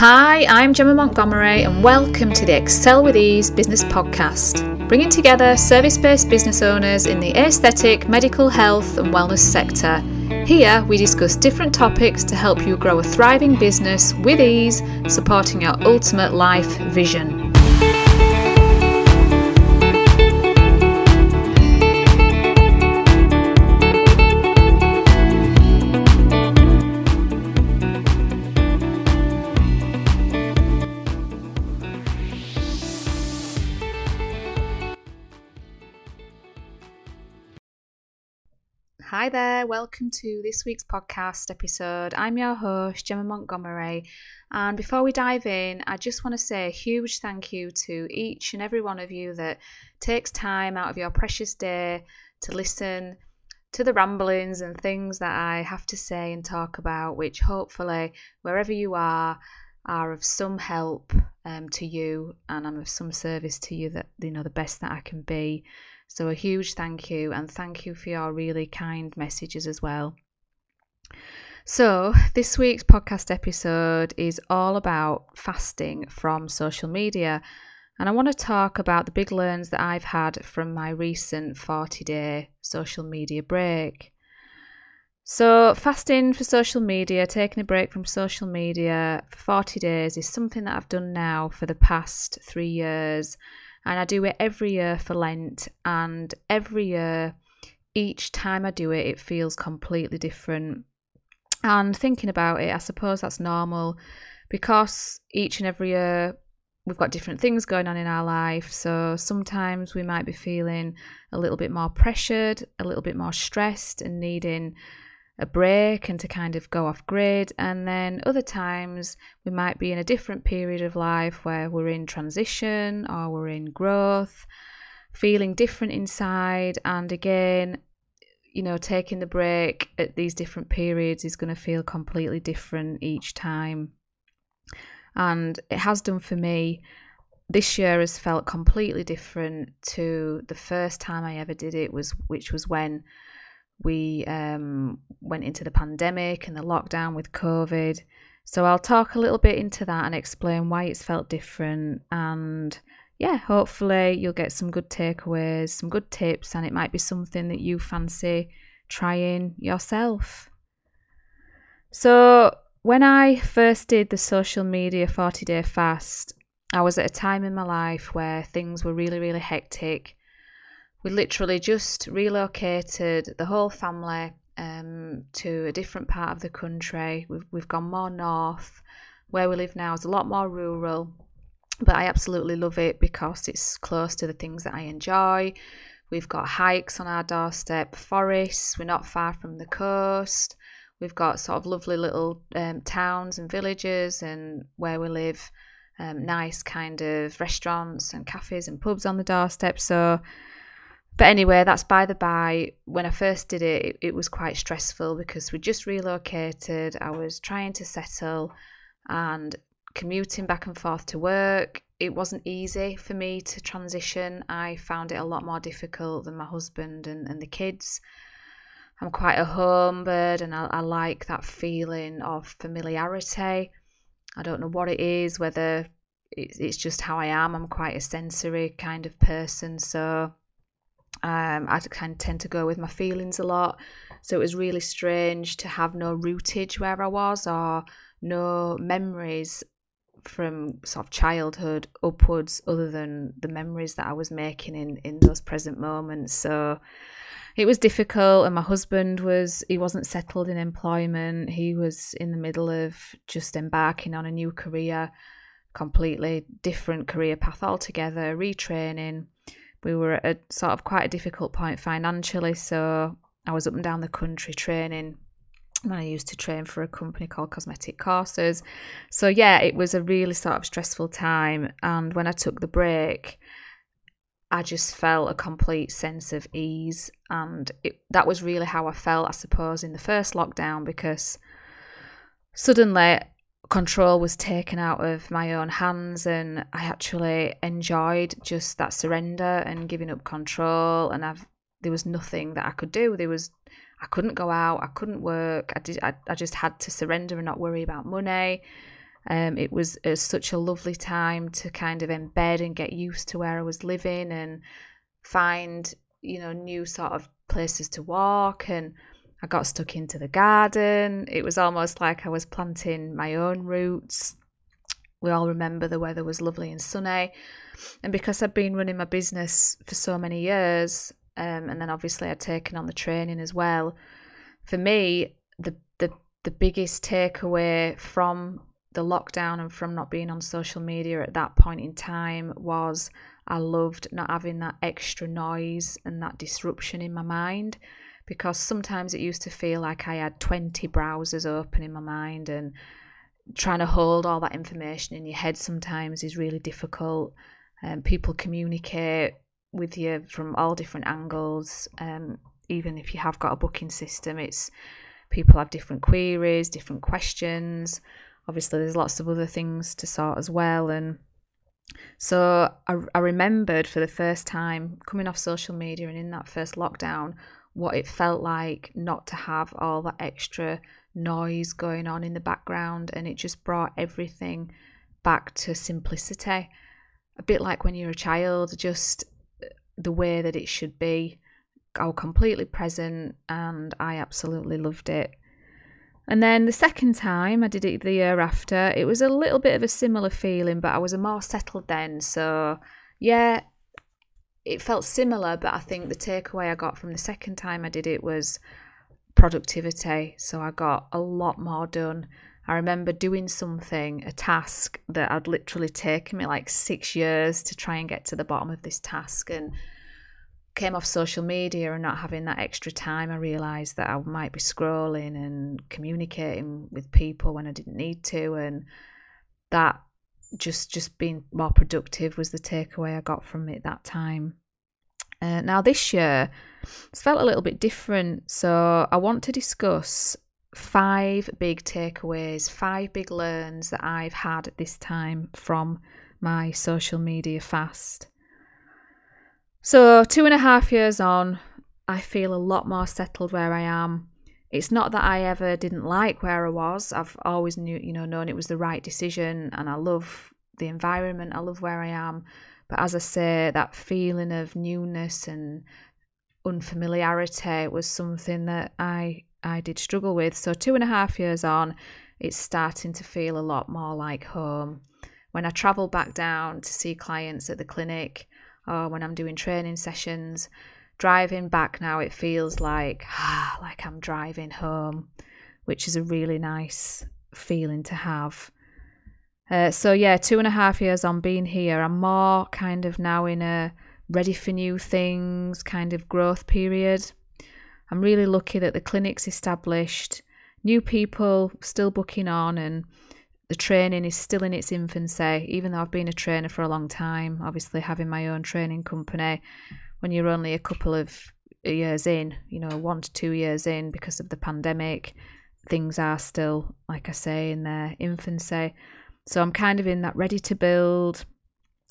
Hi, I'm Gemma Montgomery, and welcome to the Excel with Ease business podcast, bringing together service based business owners in the aesthetic, medical health, and wellness sector. Here, we discuss different topics to help you grow a thriving business with ease, supporting your ultimate life vision. Hi there, welcome to this week's podcast episode. I'm your host, Gemma Montgomery. And before we dive in, I just want to say a huge thank you to each and every one of you that takes time out of your precious day to listen to the ramblings and things that I have to say and talk about, which hopefully, wherever you are, are of some help um, to you and I'm of some service to you that, you know, the best that I can be. So, a huge thank you, and thank you for your really kind messages as well. So, this week's podcast episode is all about fasting from social media. And I want to talk about the big learns that I've had from my recent 40 day social media break. So, fasting for social media, taking a break from social media for 40 days is something that I've done now for the past three years and I do it every year for Lent. And every year, each time I do it, it feels completely different. And thinking about it, I suppose that's normal because each and every year we've got different things going on in our life. So sometimes we might be feeling a little bit more pressured, a little bit more stressed, and needing a break and to kind of go off grid. And then other times we might be in a different period of life where we're in transition or we're in growth, feeling different inside. And again, you know, taking the break at these different periods is going to feel completely different each time. And it has done for me. This year has felt completely different to the first time I ever did it was which was when we um, went into the pandemic and the lockdown with COVID. So I'll talk a little bit into that and explain why it's felt different. And yeah, hopefully you'll get some good takeaways, some good tips, and it might be something that you fancy trying yourself. So, when I first did the social media 40 day fast, I was at a time in my life where things were really, really hectic we literally just relocated the whole family um, to a different part of the country. We've, we've gone more north. Where we live now is a lot more rural, but I absolutely love it because it's close to the things that I enjoy. We've got hikes on our doorstep, forests, we're not far from the coast. We've got sort of lovely little um, towns and villages, and where we live, um, nice kind of restaurants and cafes and pubs on the doorstep. So but anyway, that's by the by. When I first did it, it, it was quite stressful because we just relocated. I was trying to settle and commuting back and forth to work. It wasn't easy for me to transition. I found it a lot more difficult than my husband and, and the kids. I'm quite a home bird and I, I like that feeling of familiarity. I don't know what it is, whether it's just how I am. I'm quite a sensory kind of person. So um, I kind of tend to go with my feelings a lot. So it was really strange to have no rootage where I was or no memories from sort of childhood upwards other than the memories that I was making in, in those present moments. So it was difficult and my husband was he wasn't settled in employment. He was in the middle of just embarking on a new career, completely different career path altogether, retraining we were at a sort of quite a difficult point financially. So I was up and down the country training. And I used to train for a company called Cosmetic Courses. So, yeah, it was a really sort of stressful time. And when I took the break, I just felt a complete sense of ease. And it, that was really how I felt, I suppose, in the first lockdown because suddenly control was taken out of my own hands and I actually enjoyed just that surrender and giving up control and I've there was nothing that I could do there was I couldn't go out I couldn't work I did I, I just had to surrender and not worry about money Um, it was, it was such a lovely time to kind of embed and get used to where I was living and find, you know, new sort of places to walk. And I got stuck into the garden. It was almost like I was planting my own roots. We all remember the weather was lovely and sunny. And because I'd been running my business for so many years, um, and then obviously I'd taken on the training as well, for me, the, the, the biggest takeaway from the lockdown and from not being on social media at that point in time was I loved not having that extra noise and that disruption in my mind because sometimes it used to feel like I had 20 browsers open in my mind and trying to hold all that information in your head sometimes is really difficult. Um, people communicate with you from all different angles. Um, even if you have got a booking system, it's people have different queries, different questions obviously there's lots of other things to sort as well and so I, I remembered for the first time coming off social media and in that first lockdown what it felt like not to have all that extra noise going on in the background and it just brought everything back to simplicity. A bit like when you're a child just the way that it should be. Was completely present and I absolutely loved it. And then the second time I did it the year after, it was a little bit of a similar feeling, but I was a more settled then. So, yeah, it felt similar, but I think the takeaway I got from the second time I did it was productivity. So I got a lot more done. I remember doing something, a task that had literally taken me like six years to try and get to the bottom of this task. And came off social media and not having that extra time, I realised that I might be scrolling and communicating with people when I didn't need to, and that just just being more productive was the takeaway I got from it that time. Uh, now this year, it's felt a little bit different, so I want to discuss five big takeaways, five big learns that I've had this time from my social media fast. So, two and a half years on, I feel a lot more settled where I am. It's not that I ever didn't like where I was. I've always knew, you know, known it was the right decision, and I love the environment. I love where I am. But as I say, that feeling of newness and unfamiliarity was something that I I did struggle with. So two and a half years on, it's starting to feel a lot more like home. When I travel back down to see clients at the clinic, or when I'm doing training sessions. Driving back now, it feels like ah, like I'm driving home, which is a really nice feeling to have. Uh, so yeah, two and a half years on being here, I'm more kind of now in a ready for new things kind of growth period. I'm really lucky that the clinic's established, new people still booking on, and the training is still in its infancy, even though I've been a trainer for a long time. Obviously, having my own training company, when you're only a couple of years in, you know, one to two years in because of the pandemic, things are still, like I say, in their infancy. So I'm kind of in that ready to build,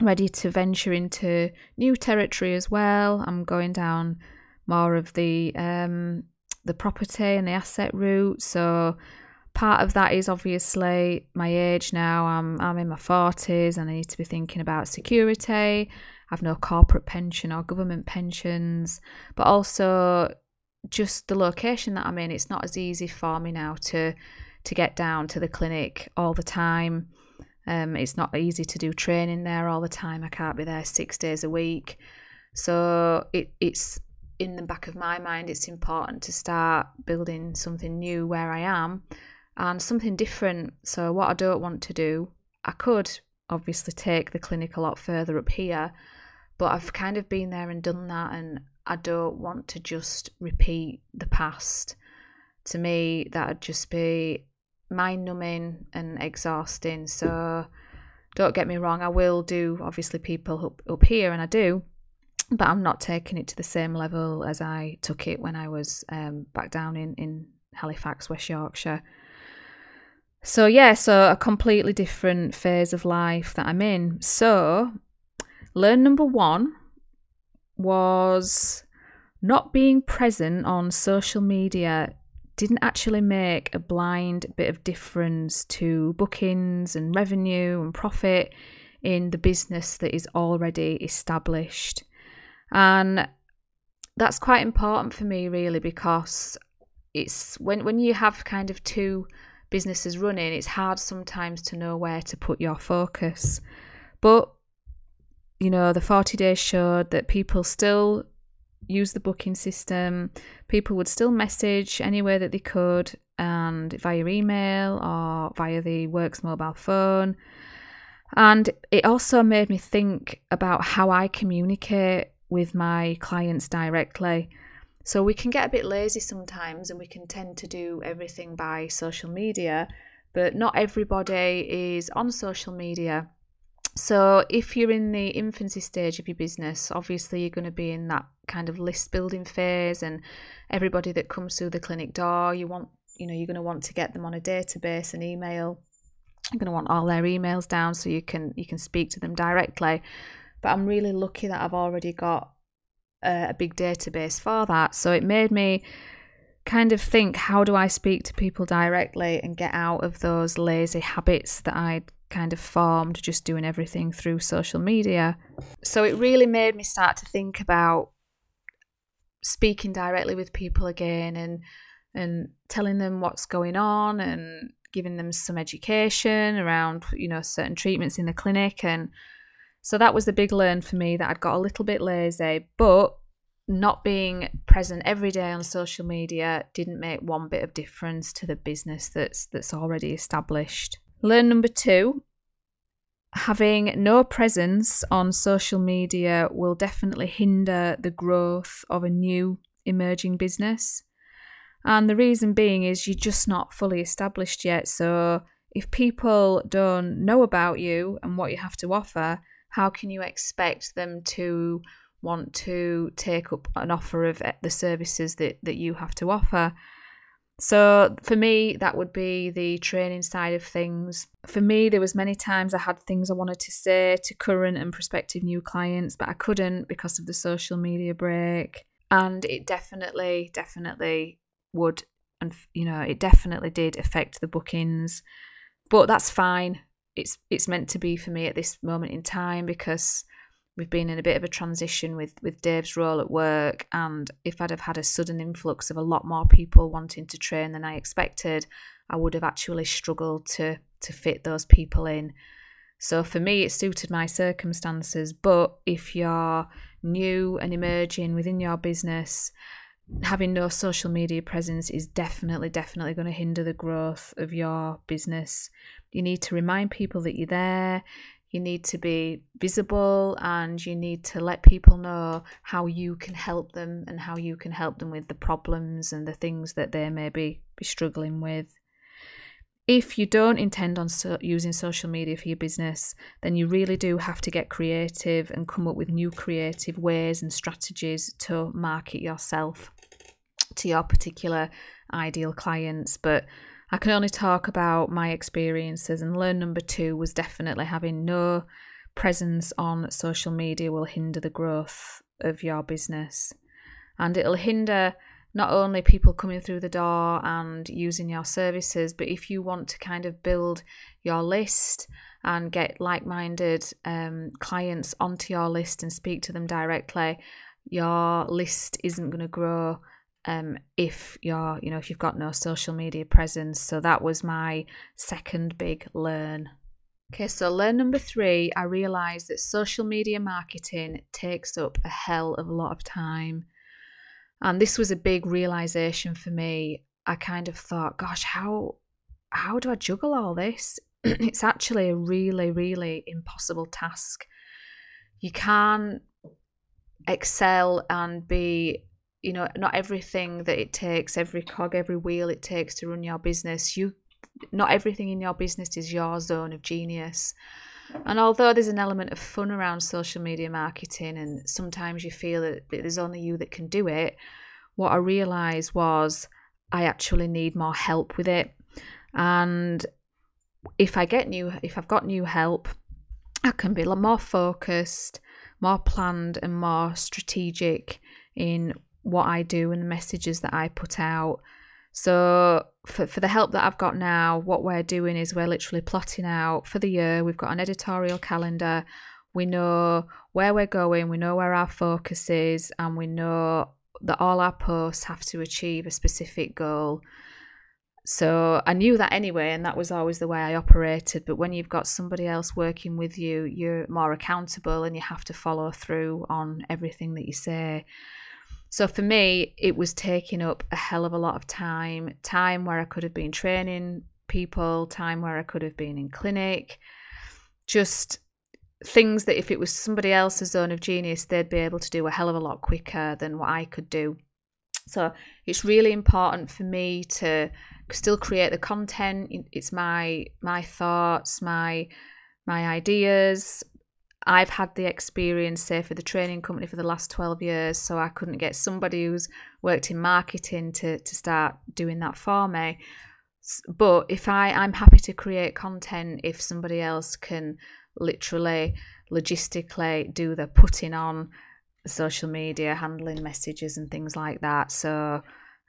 ready to venture into new territory as well. I'm going down more of the um, the property and the asset route. So part of that is obviously my age now. I'm I'm in my forties and I need to be thinking about security. I've no corporate pension or government pensions, but also just the location that I'm in. It's not as easy for me now to to get down to the clinic all the time. Um, it's not easy to do training there all the time. I can't be there six days a week. So it, it's in the back of my mind, it's important to start building something new where I am and something different. So, what I don't want to do, I could obviously take the clinic a lot further up here, but I've kind of been there and done that, and I don't want to just repeat the past. To me, that would just be mind numbing and exhausting. So, don't get me wrong, I will do obviously people up, up here, and I do, but I'm not taking it to the same level as I took it when I was um, back down in, in Halifax, West Yorkshire. So, yeah, so a completely different phase of life that I'm in. So, learn number one was not being present on social media didn't actually make a blind bit of difference to bookings and revenue and profit in the business that is already established. And that's quite important for me really because it's when when you have kind of two businesses running, it's hard sometimes to know where to put your focus. But you know, the 40 days showed that people still use the booking system. People would still message anywhere that they could and via email or via the Works mobile phone. And it also made me think about how I communicate with my clients directly. So we can get a bit lazy sometimes and we can tend to do everything by social media, but not everybody is on social media. So if you're in the infancy stage of your business, obviously you're going to be in that kind of list building phase and everybody that comes through the clinic door, you want you know, you're going to want to get them on a database an email. You're going to want all their emails down so you can you can speak to them directly. But I'm really lucky that I've already got a, a big database for that. So it made me kind of think how do I speak to people directly and get out of those lazy habits that I'd kind of formed just doing everything through social media. So it really made me start to think about speaking directly with people again and and telling them what's going on and giving them some education around you know certain treatments in the clinic and so that was the big learn for me that I'd got a little bit lazy but not being present every day on social media didn't make one bit of difference to the business that's that's already established. Learn number 2 having no presence on social media will definitely hinder the growth of a new emerging business. And the reason being is you're just not fully established yet. So if people don't know about you and what you have to offer, how can you expect them to want to take up an offer of the services that, that you have to offer. So for me, that would be the training side of things. For me, there was many times I had things I wanted to say to current and prospective new clients, but I couldn't because of the social media break. And it definitely, definitely would, and you know, it definitely did affect the bookings. But that's fine. It's it's meant to be for me at this moment in time because we've been in a bit of a transition with with Dave's role at work and if I'd have had a sudden influx of a lot more people wanting to train than I expected I would have actually struggled to to fit those people in. So for me it suited my circumstances but if you're new and emerging within your business having no social media presence is definitely definitely going to hinder the growth of your business. You need to remind people that you're there you need to be visible and you need to let people know how you can help them and how you can help them with the problems and the things that they may be, be struggling with. If you don't intend on so using social media for your business, then you really do have to get creative and come up with new creative ways and strategies to market yourself to your particular ideal clients. But I can only talk about my experiences, and learn number two was definitely having no presence on social media will hinder the growth of your business. And it'll hinder not only people coming through the door and using your services, but if you want to kind of build your list and get like minded um, clients onto your list and speak to them directly, your list isn't going to grow um, if you're, you know, if you've got no social media presence. So that was my second big learn. Okay, so learn number three, I realised that social media marketing takes up a hell of a lot of time. And this was a big realization for me. I kind of thought, gosh, how how do I juggle all this? it's actually a really, really impossible task. You can't excel and be you know not everything that it takes every cog every wheel it takes to run your business you not everything in your business is your zone of genius. And although there's an element of fun around social media marketing and sometimes you feel that there's only you that can do it what i realized was i actually need more help with it. And if i get new if i've got new help i can be more focused more planned and more strategic in what I do and the messages that I put out. So for, for the help that I've got now, what we're doing is we're literally plotting out for the year. We've got an editorial calendar. We know where we're going, we know where our focus is, and we know that all our posts have to achieve a specific goal. So I knew that anyway, and that was always the way I operated. But when you've got somebody else working with you, you're more accountable and you have to follow through on everything that you say. So for me, it was taking up a hell of a lot of time time where I could have been training people, time where I could have been in clinic, just things that if it was somebody else's zone of genius, they'd be able to do a hell of a lot quicker than what I could do. So it's really important for me to still create the content. It's my my thoughts, my my ideas, I've had the experience, say, for the training company for the last 12 years, so I couldn't get somebody who's worked in marketing to, to start doing that for me. But if I, I'm happy to create content if somebody else can literally, logistically do the putting on social media, handling messages and things like that. So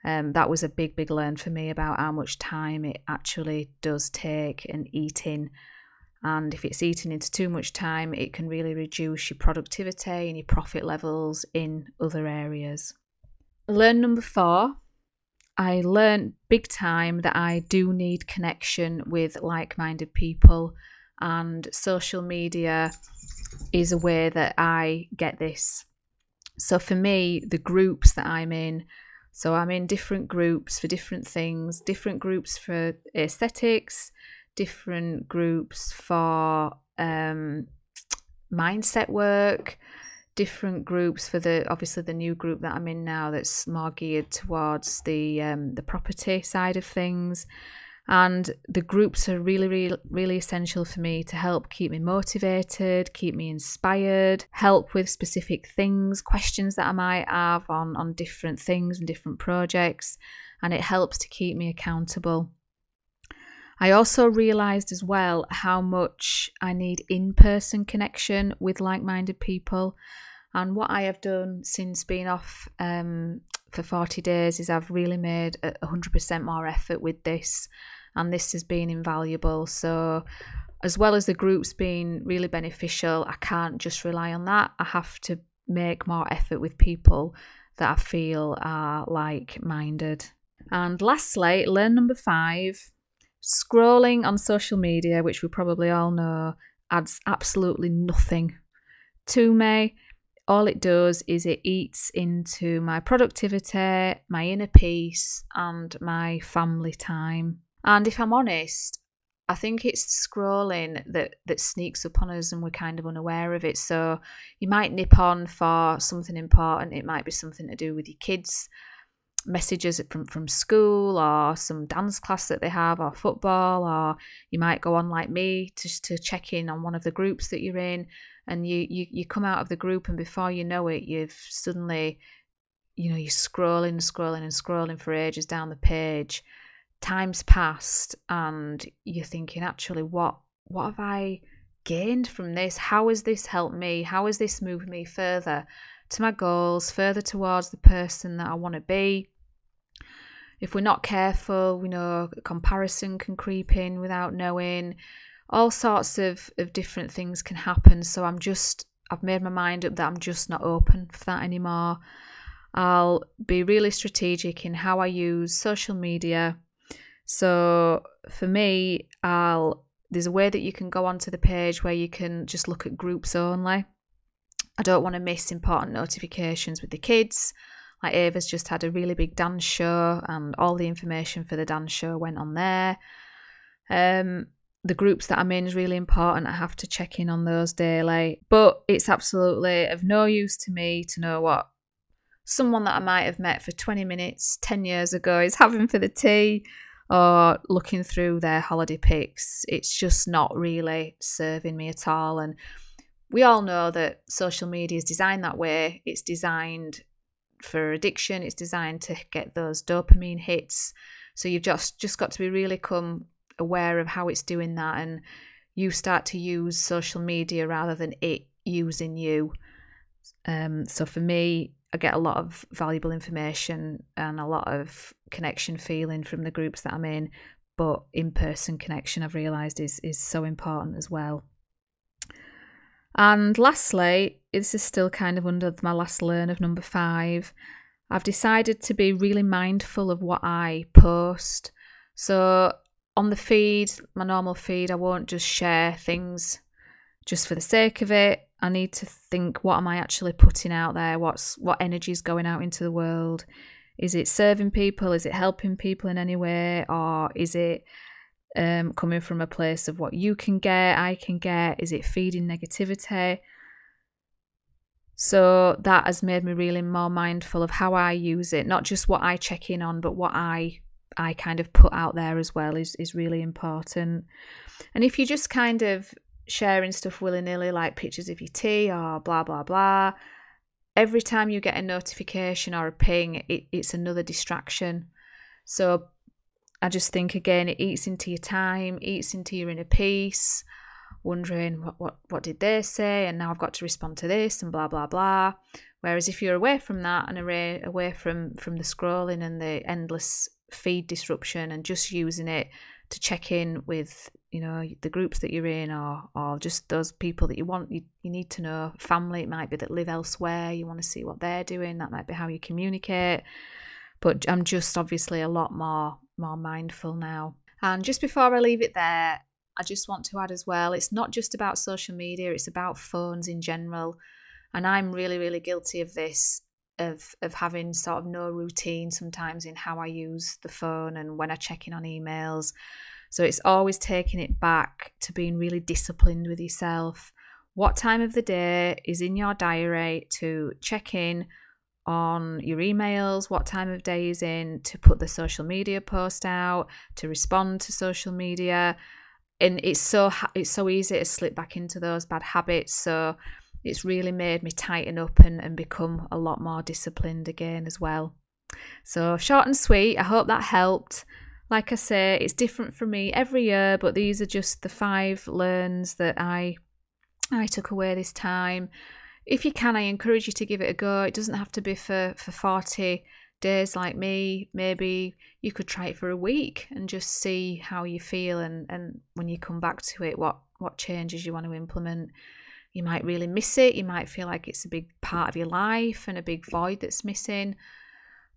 um, that was a big, big learn for me about how much time it actually does take and eating and if it's eating into too much time, it can really reduce your productivity and your profit levels in other areas. Learn number four I learned big time that I do need connection with like minded people, and social media is a way that I get this. So, for me, the groups that I'm in, so I'm in different groups for different things, different groups for aesthetics, different groups for um, mindset work, different groups for the obviously the new group that I'm in now that's more geared towards the um, the property side of things. And the groups are really, really, really essential for me to help keep me motivated, keep me inspired, help with specific things, questions that I might have on, on different things and different projects. And it helps to keep me accountable. I also realized as well how much I need in person connection with like minded people. And what I have done since being off um, for 40 days is I've really made 100% more effort with this, and this has been invaluable. So, as well as the groups being really beneficial, I can't just rely on that. I have to make more effort with people that I feel are like minded. And lastly, learn number five Scrolling on social media, which we probably all know, adds absolutely nothing to me. All it does is it eats into my productivity, my inner peace, and my family time. And if I'm honest, I think it's scrolling that that sneaks up on us and we're kind of unaware of it. So you might nip on for something important. It might be something to do with your kids messages from from school or some dance class that they have or football or you might go on like me just to check in on one of the groups that you're in and you you, you come out of the group and before you know it you've suddenly you know you're scrolling and scrolling and scrolling for ages down the page. Time's passed and you're thinking actually what what have i gained from this? How has this helped me? How has this moved me further to my goals further towards the person that i want to be if we're not careful, we know comparison can creep in without knowing. All sorts of, of different things can happen. So I'm just, I've made my mind up that I'm just not open for that anymore. I'll be really strategic in how I use social media. So for me, I'll there's a way that you can go onto the page where you can just look at groups only. I don't want to miss important notifications with the kids. Like Ava's just had a really big dance show, and all the information for the dance show went on there. Um, the groups that I'm in is really important. I have to check in on those daily. But it's absolutely of no use to me to know what someone that I might have met for 20 minutes 10 years ago is having for the tea or looking through their holiday pics. It's just not really serving me at all. And we all know that social media is designed that way. It's designed for addiction. It's designed to get those dopamine hits. So you've just just got to be really come aware of how it's doing that, and you start to use social media rather than it using you. Um, so for me, I get a lot of valuable information and a lot of connection feeling from the groups that I'm in. But in person connection, I've realised is is so important as well. And lastly, this is still kind of under my last learn of number five. I've decided to be really mindful of what I post. So on the feed, my normal feed, I won't just share things just for the sake of it. I need to think what am I actually putting out there? What's what energy is going out into the world? Is it serving people? Is it helping people in any way? Or is it um, coming from a place of what you can get, I can get? Is it feeding negativity? So that has made me really more mindful of how I use it, not just what I check in on, but what I I kind of put out there as well is is really important. And if you just kind of sharing stuff willy nilly, like pictures of your tea or blah, blah, blah. Every time you get a notification or a ping, it, it's another distraction. So I just think again, it eats into your time, eats into your inner peace, wondering what, what, what did they say, and now I've got to respond to this and blah blah blah. Whereas if you're away from that and away away from from the scrolling and the endless feed disruption and just using it to check in with you know the groups that you're in or or just those people that you want you, you need to know family it might be that live elsewhere you want to see what they're doing that might be how you communicate but i'm just obviously a lot more more mindful now and just before i leave it there i just want to add as well it's not just about social media it's about phones in general and i'm really really guilty of this of of having sort of no routine sometimes in how I use the phone and when I check in on emails. So it's always taking it back to being really disciplined with yourself. What time of the day is in your diary to check in on your emails? What time of day is in to put the social media post out, to respond to social media? And it's so it's so easy to slip back into those bad habits. So it's really made me tighten up and, and become a lot more disciplined again as well. So, short and sweet, I hope that helped. Like I say, it's different for me every year, but these are just the five learns that I I took away this time. If you can, I encourage you to give it a go. It doesn't have to be for, for 40 days like me. Maybe you could try it for a week and just see how you feel and, and when you come back to it, what, what changes you want to implement. You might really miss it. You might feel like it's a big part of your life and a big void that's missing.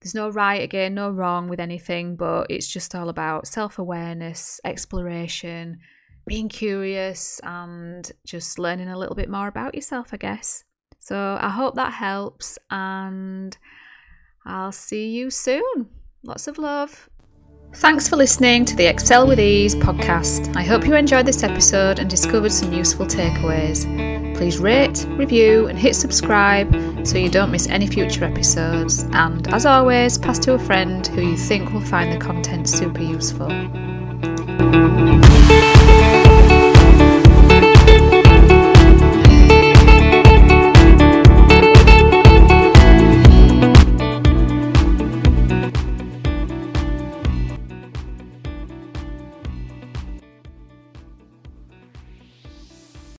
There's no right, again, no wrong with anything, but it's just all about self awareness, exploration, being curious, and just learning a little bit more about yourself, I guess. So I hope that helps, and I'll see you soon. Lots of love. Thanks for listening to the Excel with Ease podcast. I hope you enjoyed this episode and discovered some useful takeaways. Please rate, review, and hit subscribe so you don't miss any future episodes. And as always, pass to a friend who you think will find the content super useful.